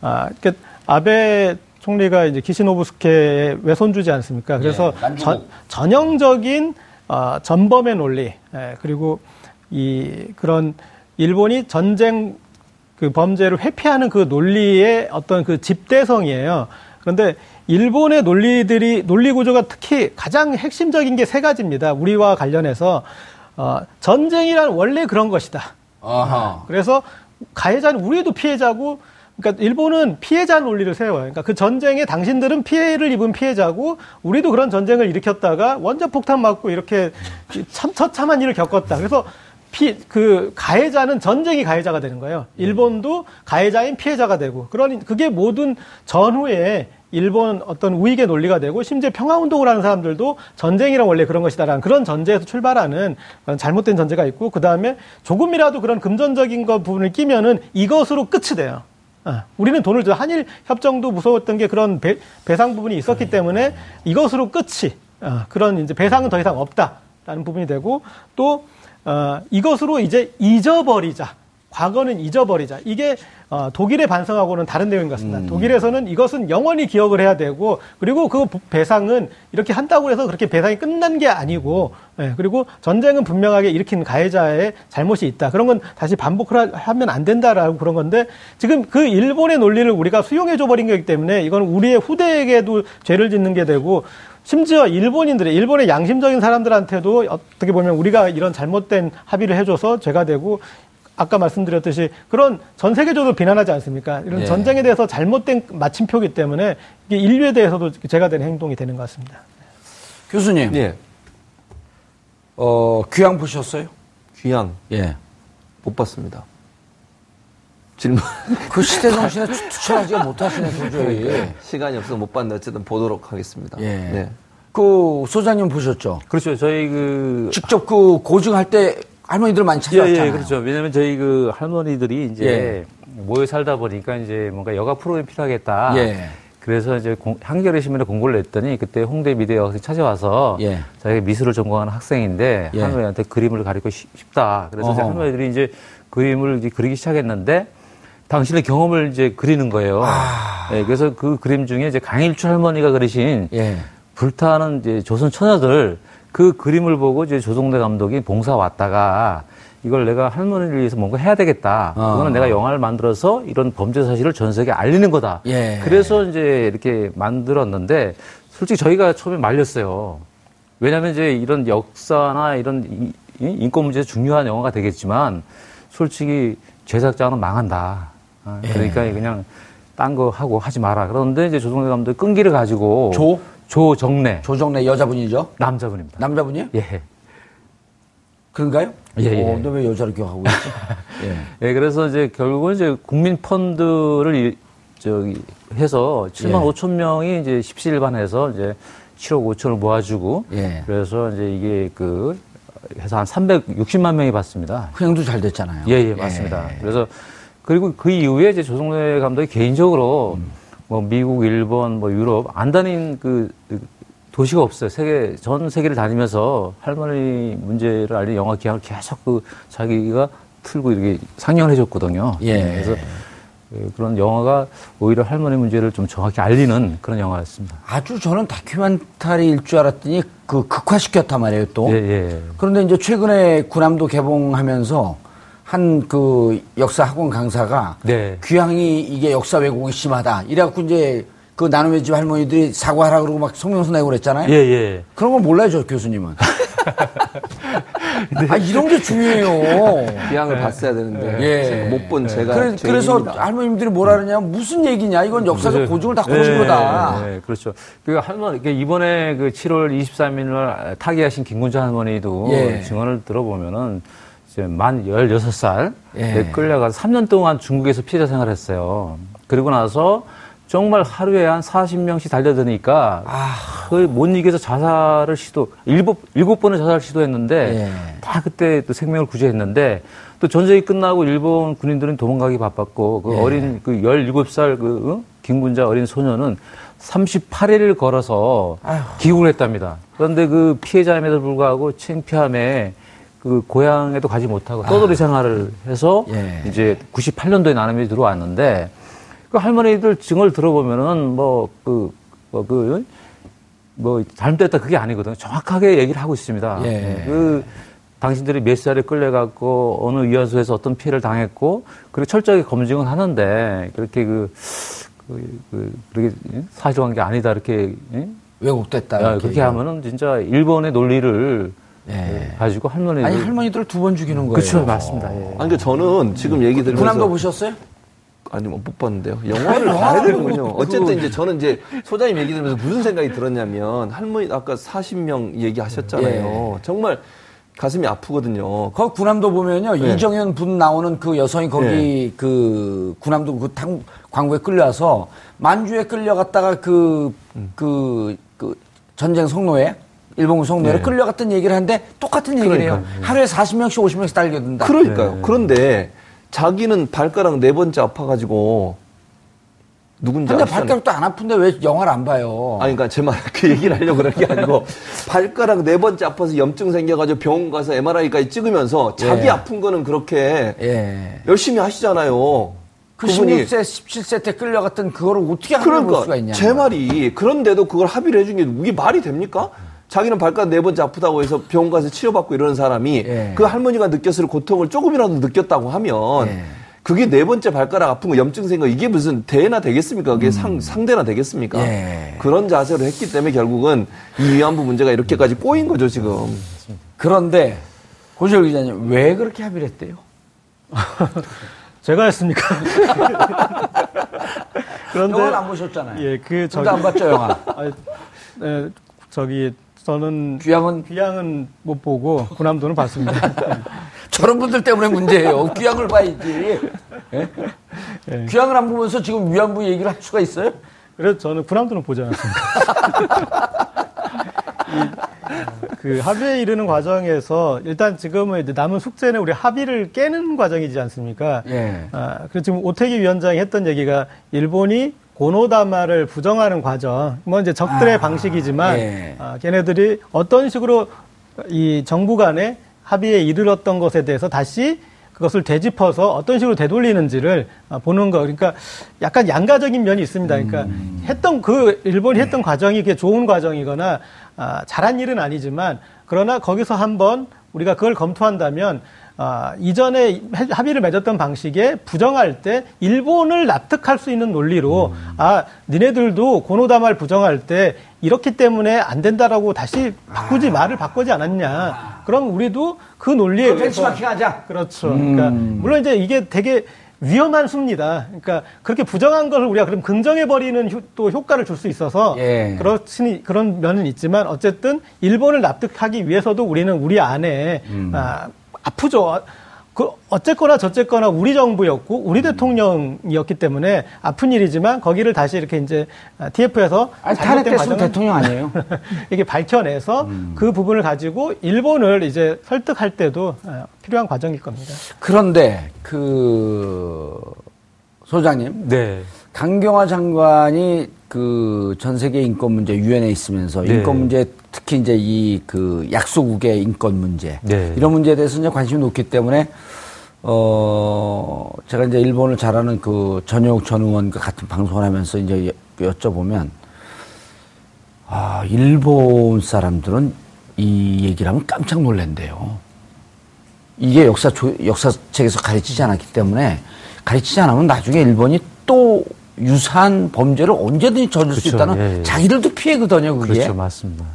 아, 이렇게 아베 총리가 이제 기시노부스케의 외손 주지 않습니까? 그래서 예, 남주국. 전, 전형적인 어, 전범의 논리, 예, 그리고 이 그런 일본이 전쟁 그 범죄를 회피하는 그 논리의 어떤 그 집대성이에요. 그런데 일본의 논리들이 논리 구조가 특히 가장 핵심적인 게 세 가지입니다. 우리와 관련해서 어, 전쟁이란 원래 그런 것이다. 아하. 그래서 가해자는 우리도 피해자고 그러니까 일본은 피해자 논리를 세워요. 그러니까 그 전쟁에 당신들은 피해를 입은 피해자고 우리도 그런 전쟁을 일으켰다가 원자 폭탄 맞고 이렇게 참 처참한 일을 겪었다. 그래서 피, 그 가해자는 전쟁이 가해자가 되는 거예요. 일본도 가해자인 피해자가 되고 그러니 그게 모든 전후에 일본 어떤 우익의 논리가 되고 심지어 평화운동을 하는 사람들도 전쟁이란 원래 그런 것이다라는 그런 전제에서 출발하는 그런 잘못된 전제가 있고 그 다음에 조금이라도 그런 금전적인 거 부분을 끼면은 이것으로 끝이 돼요. 어, 우리는 돈을 줘. 한일 협정도 무서웠던 게 그런 배, 상 부분이 있었기 때문에 이것으로 끝이 어, 그런 이제 배상은 더 이상 없다라는 부분이 되고 또 어, 이것으로 이제 잊어버리자. 과거는 잊어버리자. 이게 어, 독일의 반성하고는 다른 내용인 것 같습니다. 독일에서는 이것은 영원히 기억을 해야 되고 그리고 그 배상은 이렇게 한다고 해서 그렇게 배상이 끝난 게 아니고 예, 그리고 전쟁은 분명하게 일으킨 가해자의 잘못이 있다. 그런 건 다시 반복을 하- 하면 안 된다라고 그런 건데 지금 그 일본의 논리를 우리가 수용해 줘 버린 거기 때문에 이건 우리의 후대에게도 죄를 짓는 게 되고 심지어 일본인들의 일본의 양심적인 사람들한테도 어떻게 보면 우리가 이런 잘못된 합의를 해줘서 죄가 되고 아까 말씀드렸듯이 그런 전 세계적으로 비난하지 않습니까? 이런 네. 전쟁에 대해서 잘못된 마침표기 때문에 이게 인류에 대해서도 죄가 되는 행동이 되는 것 같습니다. 교수님, 예. 어, 귀향 보셨어요? 귀향 예. 못 봤습니다. 질문 그 시대 정신에 투- 투철하지가 못하시네, 도저히. 시간이 없어서 못 봤는데 어쨌든 보도록 하겠습니다. 예. 네. 그 소장님 보셨죠? 그렇죠. 저희 그 직접 그 고증할 때 할머니들 많이 예, 찾아왔잖아요. 예, 그렇죠. 왜냐면 저희 그 할머니들이 이제 예. 모여 살다 보니까 이제 뭔가 여가 프로그램이 필요하겠다. 예. 그래서 이제 공- 한겨레 신문에 공고를 냈더니 그때 홍대 미대 여학생이 찾아와서 예. 자기가 미술을 전공하는 학생인데 예. 할머니한테 그림을 가리고 싶- 싶다. 그래서. 할머니들이 이제 그림을 이제 그리기 시작했는데 당신의 경험을 이제 그리는 거예요. 아. 예, 그래서 그 그림 중에 이제 강일주 할머니가 그리신 예. 불타는 이제 조선 처녀들 그 그림을 보고 이제 조동대 감독이 봉사 왔다가 이걸 내가 할머니를 위해서 뭔가 해야 되겠다. 어. 그거는 내가 영화를 만들어서 이런 범죄 사실을 전 세계에 알리는 거다. 예. 그래서 이제 이렇게 만들었는데 솔직히 저희가 처음에 말렸어요. 왜냐하면 이제 이런 역사나 이런 인권 문제 중요한 영화가 되겠지만 솔직히 제작자는 망한다. 아, 예. 그러니까 그냥 딴 거 하고 하지 마라. 그런데 이제 조성래 감독이 끈기를 가지고 조? 조정래 조정래 여자분이죠? 남자분입니다. 남자분이요? 예. 그런가요? 예, 예. 어, 근데 왜 여자를 기억하고 있지? 예. 예, 그래서 이제 결국은 이제 국민 펀드를 이- 저기 해서 7만 예. 5천 명이 이제 십시일반해서 이제 7억 5천을 모아주고 예. 그래서 이제 이게 그 해서 한 360만 명이 받습니다. 흥행도 잘 됐잖아요. 예, 예, 맞습니다. 그래서 그리고 그 이후에 이제 조성래 감독이 개인적으로 뭐 미국, 일본, 뭐 유럽 안 다닌 그 도시가 없어요. 세계 전 세계를 다니면서 할머니 문제를 알린 영화 기획을 계속 그 자기가 틀고 이렇게 상영을 해줬거든요. 예. 그래서 그 그런 영화가 오히려 할머니 문제를 좀 정확히 알리는 그런 영화였습니다. 아주 저는 다큐멘터리일 줄 알았더니 그 극화시켰단 말이에요, 또. 예, 예. 그런데 이제 최근에 군함도 개봉하면서 한 그 역사 학원 강사가 네. 귀향이 이게 역사 왜곡이 심하다. 이래갖고 이제 그 나눔의 집 할머니들이 사과하라 그러고 막 성명서 내고 그랬잖아요. 예, 예. 그런 걸 몰라요, 저 교수님은. 아, 이런 게 중요해요. 기왕을 봤어야 되는데 예. 제가 못본 제가 그래, 그래서 죄인입니다. 할머님들이 뭐라 그러냐면 무슨 얘기냐. 이건 역사적 그래서- 고증을 다 고친 거다. 예, 예, 그렇죠. 그 할머니, 그 이번에 그 7월 23일 날 타기하신 김군자 할머니도 예. 증언을 들어보면은 이제 만 16살 예. 끌려가서 3년 동안 중국에서 피해자 생활을 했어요. 그리고 나서 정말 하루에 한 40명씩 달려드니까 아. 거의 못 이겨서 자살을 시도 일곱 일곱 번을 자살 시도했는데 예. 다 그때 또 생명을 구제했는데 또 전쟁이 끝나고 일본 군인들은 도망가기 바빴고 그 예. 어린 그 17살 그 어? 김군자 어린 소녀는 38일을 걸어서 아휴. 귀국을 했답니다. 그런데 그 피해자임에도 불구하고 창피함에 그 고향에도 가지 못하고 떠돌이 생활을 해서 아. 예. 이제 98년도에 나눔이 들어왔는데 그 할머니들 증언을 들어보면은 뭐그 뭐 그 뭐 잘못됐다 그게 아니거든요. 정확하게 얘기를 하고 있습니다. 예. 그 당신들이 몇 살에 끌려갔고 어느 위안소에서 어떤 피해를 당했고 그리고 철저하게 검증은 하는데 그렇게 그, 그, 그 그렇게 사실한 게 아니다 이렇게 예? 왜곡됐다. 아, 이렇게 그렇게. 하면은 진짜 일본의 논리를 예. 가지고 할머니들 아니, 할머니들을 두 번 죽이는 거예요. 그렇죠 맞습니다. 예. 아니 그러니까 저는 지금 얘기 들으면서 군함도 보셨어요? 아니 뭐못 봤는데요. 영화를 아니, 봐야 되는군요. 뭐 어쨌든 그거- 이제 저는 이제 소장님 얘기 들으면서 무슨 생각이 들었냐면 할머니 아까 40명 얘기하셨잖아요. 정말 가슴이 아프거든요. 거 군함도 보면요 네. 이정현 분 나오는 그 여성이 거기 그 군함도 그 탕, 광고에 끌려와서 만주에 끌려갔다가 그그그 전쟁 성노예 일본군 성노예로 네. 끌려갔던 얘기를 하는데 똑같은 얘기를 해요. 그러니까요. 하루에 40명씩 50명씩 달겨든다. 그러니까요. 그런데 자기는 발가락 네 번째 아파가지고 누군지 근데. 발가락도 안 아픈데 왜 영화를 안 봐요? 아니, 그러니까 제 말 그 얘기를 하려고 그런 게 아니고 발가락 네 번째 아파서 염증 생겨가지고 병원 가서 MRI까지 찍으면서 자기 예. 아픈 거는 그렇게 예. 열심히 하시잖아요. 그 그분이 16세, 17세 때 끌려갔던 그거를 어떻게 합의를 볼 수가 그러니까 있냐? 제 말이 그런데도 그걸 합의를 해준 게 이게 말이 됩니까? 자기는 발가락 네 번째 아프다고 해서 병원 가서 치료받고 이러는 사람이 예. 그 할머니가 느꼈을 고통을 조금이라도 느꼈다고 하면 예. 그게 네 번째 발가락 아픈 거 염증 생겨 이게 무슨 대나 되겠습니까? 그게 상, 상대나 되겠습니까? 음. 예. 그런 자세로 했기 때문에 결국은 이 위안부 문제가 이렇게까지 꼬인 거죠 지금. 그런데 고시열 기자님 왜 그렇게 합의를 했대요? 제가 했습니까? 그런데 영화를 안 보셨잖아요. 예, 그둘다안 봤죠 영화. 아, 네, 저기 저는 귀향은 귀향은 못 보고 군함도는 봤습니다. 저런 분들 때문에 문제예요. 귀향을 봐야지. 예? 예. 귀향을 안 보면서 지금 위안부 얘기를 할 수가 있어요? 그래서 저는 군함도는 보지 않았습니다. 이, 그 합의에 이르는 과정에서 일단 지금은 남은 숙제는 우리 합의를 깨는 과정이지 않습니까? 예. 아, 그래서 지금 오태기 위원장이 했던 얘기가 일본이 고노다마를 부정하는 과정, 뭐 이제 적들의 아, 방식이지만, 예. 아, 걔네들이 어떤 식으로 이 정부 간에 합의에 이르렀던 것에 대해서 다시 그것을 되짚어서 어떤 식으로 되돌리는지를 아, 보는 거. 그러니까 약간 양가적인 면이 있습니다. 그러니까 음. 했던 그 일본이 네. 했던 과정이 그게 좋은 과정이거나 아, 잘한 일은 아니지만 그러나 거기서 한번 우리가 그걸 검토한다면 아, 이전에 해- 합의를 맺었던 방식에 부정할 때 일본을 납득할 수 있는 논리로 음. 아 니네들도 고노다마를 부정할 때 이렇기 때문에 안 된다라고 다시 바꾸지 말을 바꾸지 않았냐 그럼 우리도 그 논리에 그 벤치마킹 하자. 그렇죠. 그러니까 물론 이제 이게 되게 위험한 수입니다. 그러니까 그렇게 부정한 것을 우리가 그럼 긍정해 버리는 또 효과를 줄 수 있어서 예. 그렇지 그런 면은 있지만 어쨌든 일본을 납득하기 위해서도 우리는 우리 안에 아, 아프죠. 그 어쨌거나 저쨌거나 우리 정부였고 우리 대통령이었기 때문에 아픈 일이지만 거기를 다시 이렇게 이제 TF에서 아니, 탄핵됐으면 대통령 아니에요? 이게 밝혀내서 그 부분을 가지고 일본을 이제 설득할 때도 어, 필요한 과정일 겁니다. 그런데 그 소장님 네. 강경화 장관이 그 전 세계 인권 문제 유엔에 있으면서 네. 인권 문제 특히 이제 이 그 약소국의 인권 문제 네. 이런 문제에 대해서 이제 관심이 높기 때문에 어 제가 이제 일본을 잘하는 그 전효욱 전 의원과 같은 방송을 하면서 이제 여- 여쭤보면 아 일본 사람들은 이 얘기를 하면 깜짝 놀란대요. 이게 역사 조- 역사책에서 가르치지 않았기 때문에 가르치지 않으면 나중에 일본이 또 유사한 범죄를 언제든지 저질 수 그렇죠. 있다는 예, 예. 자기들도 피해거든요, 그게. 그렇죠, 맞습니다.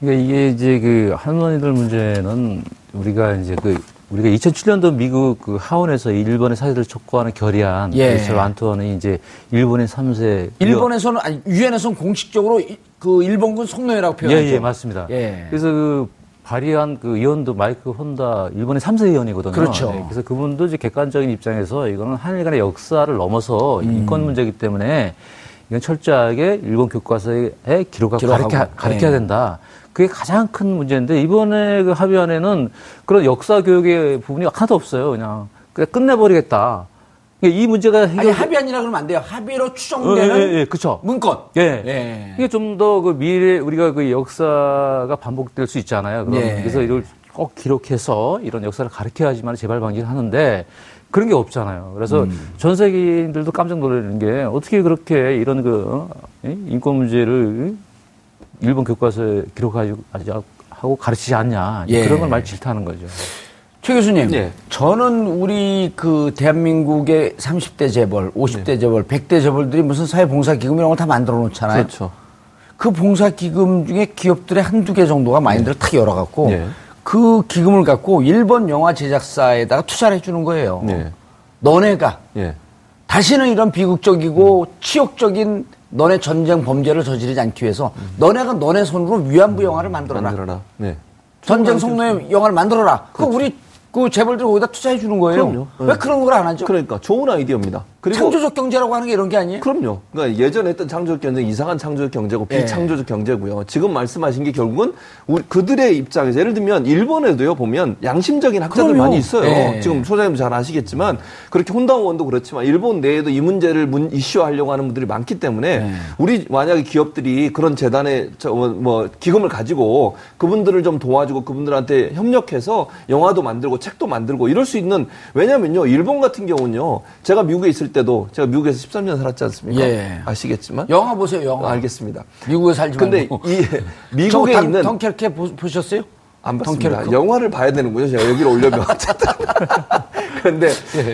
그러니까 이게 이제 그 할머니들 문제는 우리가 이제 그 우리가 2007년도 미국 그 하원에서 일본의 사회를 촉구하는 결의안 예. 미셀 완투원이 이제 일본의 3세 일본에서는 아니 유엔에서는 공식적으로 이- 그 일본군 성노예라고 예, 표현하죠. 예, 맞습니다. 예. 그래서 그 발의한 그 의원도 마이크 혼다 일본의 3세 의원이거든요. 그렇죠. 네, 그래서 그분도 이제 객관적인 입장에서 이거는 한일 간의 역사를 넘어서 음. 인권 문제이기 때문에 이건 철저하게 일본 교과서에 기록하고 가르쳐, 가르쳐야 네. 된다. 그게 가장 큰 문제인데 이번에 그 합의안에는 그런 역사 교육의 부분이 하나도 없어요. 그냥 그냥 끝내버리겠다. 그러니까 이 문제가 해결 아니 합의안이라 그러면 안 돼요. 합의로 어, 추정되는 예, 예, 그쵸. 문건. 예. 예. 이게 좀 더 그 미래 우리가 그 역사가 반복될 수 있잖아요. 예. 그래서 이걸 꼭 기록해서 이런 역사를 가르쳐야지만 재발 방지를 하는데 그런 게 없잖아요. 그래서 음. 전 세계인들도 깜짝 놀라는 게 어떻게 그렇게 이런 그 어? 이? 인권 문제를 일본 교과서에 기록하고 하고 가르치지 않냐 예. 그런 걸 많이 질타하는 거죠. 최 교수님, 네. 저는 우리 그 대한민국의 30대 재벌, 50대 재벌, 100대 재벌들이 무슨 사회봉사기금 이런 걸다 만들어 놓잖아요. 그렇죠. 그 봉사기금 중에 기업들의 한두 개 정도가 마인드를 탁 열어갖고 네. 그 기금을 갖고 일본 영화 제작사에다가 투자를 해주는 거예요. 네. 너네가 예. 다시는 이런 비극적이고 치욕적인 너네 전쟁 범죄를 저지르지 않기 위해서 너네가 너네 손으로 위안부 영화를 만들어라. 만들어라. 네. 전쟁 성노예 영화를 만들어라. 그 우리 그 재벌들 거기다 투자해 주는 거예요. 그럼요. 왜 네. 그런 걸 안 하죠? 그러니까 좋은 아이디어입니다. 그리고 창조적 경제라고 하는 게 이런 게 아니에요? 그럼요. 그러니까 예전에 했던 창조적 경제 이상한 창조적 경제고 예. 비창조적 경제고요. 지금 말씀하신 게 결국은 우리- 그들의 입장에서 예를 들면 일본에도요 보면 양심적인 학자들 그럼요. 많이 있어요. 예. 지금 소장님 잘 아시겠지만 그렇게 혼다원도 그렇지만 일본 내에도 이 문제를 문, 이슈화하려고 하는 분들이 많기 때문에 예. 우리 만약에 기업들이 그런 재단에 저, 뭐, 뭐 기금을 가지고 그분들을 좀 도와주고 그분들한테 협력해서 영화도 만들고 책도 만들고 이럴 수 있는 왜냐면요 일본 같은 경우는요 제가 미국에 있을 때도 제가 미국에서 13년 살았지 않습니까? 예. 아시겠지만 영화 보세요, 영화. 알겠습니다. 미국에 살지 근데 말고. 이 미국에 저 있는 덩케르케 보- 보셨어요? 안 봤습니다. 덩케르크? 영화를 봐야 되는군요. 제가 여기를 오려면 어쨌든. 그런데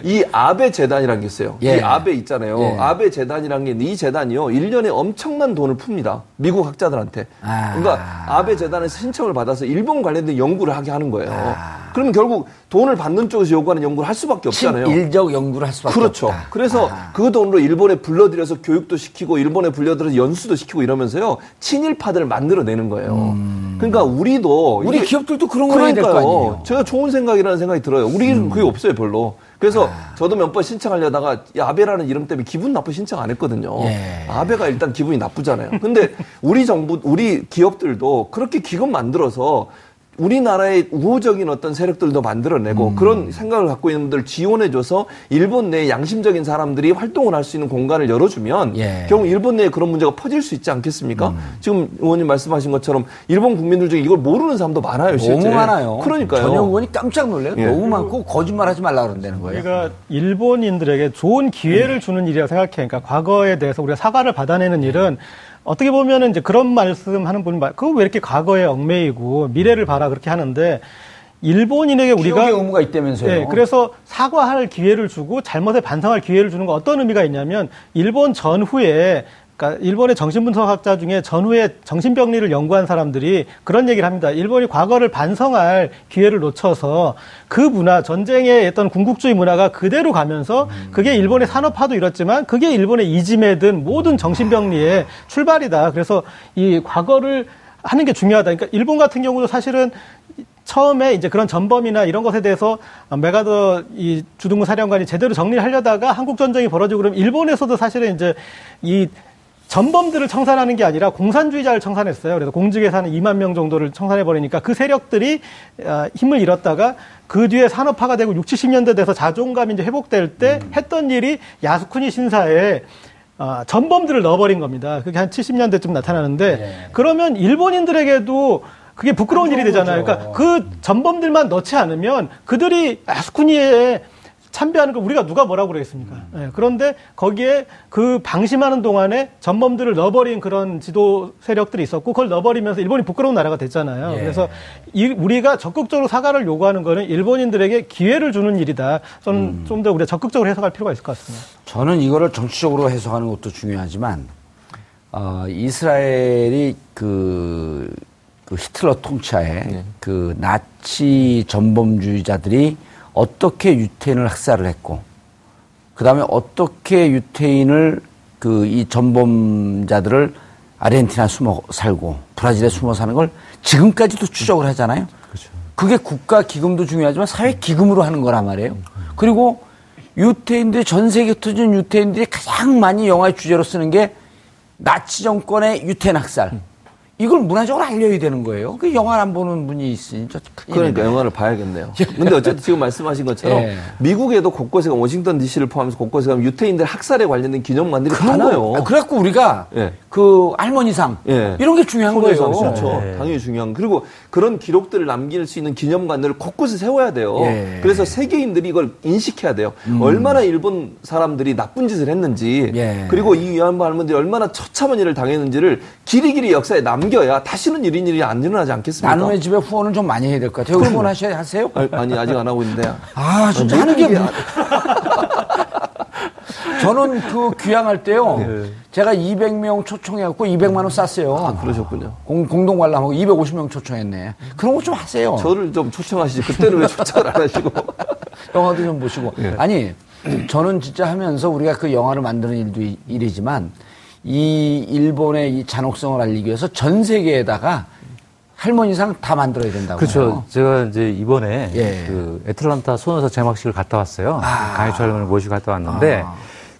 이 아베 재단이라는 게 있어요. 예. 이 아베 있잖아요. 예. 아베 재단이라는 게 이 재단이요. 1년에 엄청난 돈을 풉니다. 미국 학자들한테. 아. 그러니까 아베 재단에서 신청을 받아서 일본 관련된 연구를 하게 하는 거예요. 아. 그러면 결국 돈을 받는 쪽에서 요구하는 연구를 할 수밖에 없잖아요. 친일적 연구를 할 수밖에 그렇죠. 없다. 그래서 아. 그 돈으로 일본에 불러들여서 교육도 시키고 일본에 불러들여서 연수도 시키고 이러면서요 친일파들을 만들어내는 거예요. 그러니까 우리도 음. 우리 기업들도 그런 걸 해야 될거. 아니에요. 음. 제가 좋은 생각이라는 생각이 들어요. 우리는 그게 없어요 별로. 그래서 아. 저도 몇 번 신청하려다가 이 아베라는 이름 때문에 기분 나쁘 신청 안 했거든요. 예. 아베가 일단 기분이 나쁘잖아요. 근데 우리 정부, 우리 기업들도 그렇게 기금 만들어서 우리나라의 우호적인 어떤 세력들도 만들어내고 음. 그런 생각을 갖고 있는 분들 지원해줘서 일본 내에 양심적인 사람들이 활동을 할 수 있는 공간을 열어주면 예. 음. 결국 일본 내에 그런 문제가 퍼질 수 있지 않겠습니까? 지금 의원님 말씀하신 것처럼 일본 국민들 중에 이걸 모르는 사람도 많아요. 실제. 너무 많아요. 그러니까요. 전혀 의원이 깜짝 놀래요. 예. 너무 많고 거짓말하지 말라 그런다는 거예요. 우리가 일본인들에게 좋은 기회를 주는 일이라고 생각해. 그러니까 과거에 대해서 우리가 사과를 받아내는 일은 어떻게 보면은 이제 그런 말씀하는 분이 말, 그거 왜 이렇게 과거에 얽매이고 미래를 봐라 그렇게 하는데 일본인에게 우리가 의무가 있다면서요. 네, 그래서 사과할 기회를 주고 잘못에 반성할 기회를 주는 건 어떤 의미가 있냐면 일본 전후에 그러니까 일본의 정신분석학자 중에 전후에 정신병리를 연구한 사람들이 그런 얘기를 합니다. 일본이 과거를 반성할 기회를 놓쳐서 그 문화, 전쟁의 어떤 군국주의 문화가 그대로 가면서 그게 일본의 산업화도 이렇지만 그게 일본의 이짐에 든 모든 정신병리의 출발이다. 그래서 이 과거를 하는 게 중요하다. 그러니까 일본 같은 경우도 사실은 처음에 이제 그런 전범이나 이런 것에 대해서 메가더 이 주둔구 사령관이 제대로 정리를 하려다가 한국 전쟁이 벌어지고 그러면 일본에서도 사실은 이제 이 전범들을 청산하는 게 아니라 공산주의자를 청산했어요. 그래서 공직에 사는 2만 명 정도를 청산해 버리니까 그 세력들이 아, 힘을 잃었다가 그 뒤에 산업화가 되고 60, 70년대 돼서 자존감이 이제 회복될 때 했던 일이 야스쿠니 신사에 아, 전범들을 넣어버린 겁니다. 그게 한 70년대쯤 나타나는데 그러면 일본인들에게도 그게 부끄러운 일이 되잖아요. 그러니까 그 전범들만 넣지 않으면 그들이 야스쿠니에 참배하는 걸 우리가 누가 뭐라고 그러겠습니까? 예, 그런데 거기에 그 방심하는 동안에 전범들을 넣어버린 그런 지도 세력들이 있었고 그걸 넣어버리면서 일본이 부끄러운 나라가 됐잖아요. 예. 그래서 이, 우리가 적극적으로 사과를 요구하는 거는 일본인들에게 기회를 주는 일이다. 저는 좀더 우리가 적극적으로 해석할 필요가 있을 것 같습니다. 저는 이거를 정치적으로 해석하는 것도 중요하지만 어, 이스라엘이 그, 그 히틀러 통치하에 그 나치 전범주의자들이 어떻게 유태인을 학살을 했고 그 다음에 어떻게 유태인을 그 이 전범자들을 아르헨티나 숨어 살고 브라질에 숨어 사는 걸 지금까지도 추적을 하잖아요. 그게 국가 기금도 중요하지만 사회 기금으로 하는 거란 말이에요. 그리고 유태인들이 전 세계 터진 유태인들이 가장 많이 영화의 주제로 쓰는 게 나치 정권의 유태인 학살. 이걸 문화적으로 알려야 되는 거예요. 그 영화를 안 보는 분이 있으니 저. 그러니까 영화를 봐야겠네요. 근데 어쨌든 지금 말씀하신 것처럼 예. 미국에도 곳곳에 워싱턴 DC를 포함해서 곳곳에 가면 유태인들 학살에 관련된 기념관들이 많아요. 거. 아, 그래갖고 우리가 예. 그 할머니상 예. 이런 게 중요한 거예요. 그렇죠. 예. 당연히 중요한. 그리고 그런 기록들을 남길 수 있는 기념관들을 곳곳에 세워야 돼요. 예. 그래서 세계인들이 이걸 인식해야 돼요. 얼마나 일본 사람들이 나쁜 짓을 했는지, 예. 그리고 이 위안부 할머니들이 얼마나 처참한 일을 당했는지를 길이길이 역사에 남 겨야 다시는 이런 일이 안 일어나지 않겠습니까? 나눔의 집에 후원을 좀 많이 해야 될 것 같아요. 후원 하셔야 하세요? 아, 아니 아직 안 하고 있는데. 아, 진짜 하는 게. 뭐- 저는 그 귀향할 때요. 제가 200명 초청해갖고 200만 원 쌌어요. 아, 그러셨군요. 공, 공동 관람하고 250명 초청했네. 그런 거 좀 하세요. 저를 좀 초청하시지. 그때는 왜 초청을 안 하시고. 영화도 좀 보시고. 아니, 저는 진짜 하면서 우리가 그 영화를 만드는 일도 이- 일이지만 이 일본의 이 잔혹성을 알리기 위해서 전 세계에다가 할머니상 다 만들어야 된다고. 그렇죠. 제가 이제 이번에 예. 그 애틀란타 소녀사 제막식을 갔다 왔어요. 아. 강희철 할머니를 모시고 갔다 왔는데 아.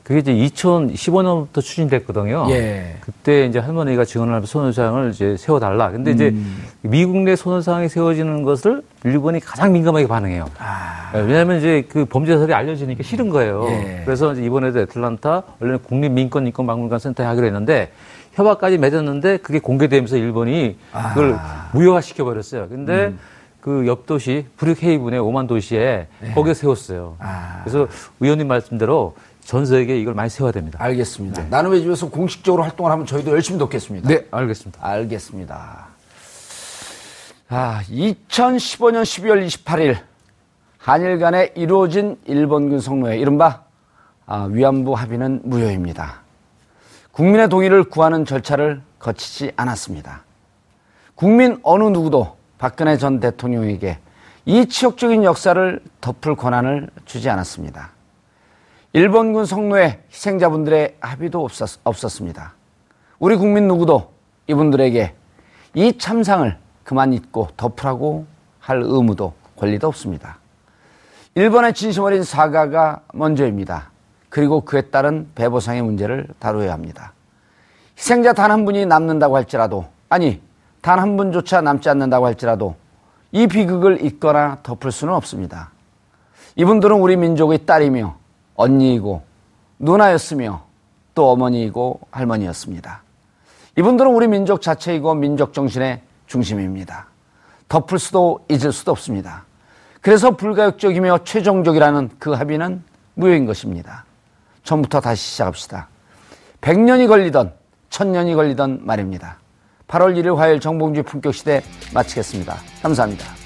그게 이제 2015년부터 추진됐거든요. 예. 그때 이제 할머니가 증언할 소녀상을 이제 세워달라. 근데 이제 음. 미국 내 소녀상이 세워지는 것을 일본이 가장 민감하게 반응해요. 예, 왜냐하면 이제 그 범죄설이 알려지니까 싫은 거예요. 아. 예. 그래서 이제 이번에도 애틀란타 원래는 국립민권인권박물관 센터에 하기로 했는데 협약까지 맺었는데 그게 공개되면서 일본이 그걸 아. 무효화시켜 버렸어요. 근데 음. 그옆 도시 브룩헤이븐의 오만 도시에 거기에 세웠어요. 네. 아. 그래서 의원님 말씀대로 전 세계에 이걸 많이 세워야 됩니다. 알겠습니다. 나눔의 집에서 공식적으로 활동을 하면 저희도 열심히 돕겠습니다. 네, 알겠습니다. 알겠습니다. 아, 2015년 12월 28일 한일 간에 이루어진 일본군 성노예 이른바 아, 위안부 합의는 무효입니다. 국민의 동의를 구하는 절차를 거치지 않았습니다. 국민 어느 누구도 박근혜 전 대통령에게 이 치욕적인 역사를 덮을 권한을 주지 않았습니다. 일본군 성노예 희생자분들의 합의도 없었, 없었습니다. 우리 국민 누구도 이분들에게 이 참상을 그만 잊고 덮으라고 할 의무도 권리도 없습니다. 일본의 진심 어린 사과가 먼저입니다. 그리고 그에 따른 배보상의 문제를 다루어야 합니다. 희생자 단 한 분이 남는다고 할지라도, 아니, 단 한 분조차 남지 않는다고 할지라도 이 비극을 잊거나 덮을 수는 없습니다. 이분들은 우리 민족의 딸이며 언니이고 누나였으며 또 어머니이고 할머니였습니다. 이분들은 우리 민족 자체이고 민족 정신의 중심입니다. 덮을 수도 잊을 수도 없습니다. 그래서 불가역적이며 최종적이라는 그 합의는 무효인 것입니다. 처음부터 다시 시작합시다. 100년이 걸리던 1000년이 걸리던 말입니다. 8월 1일 화요일 정봉주 품격시대 마치겠습니다. 감사합니다.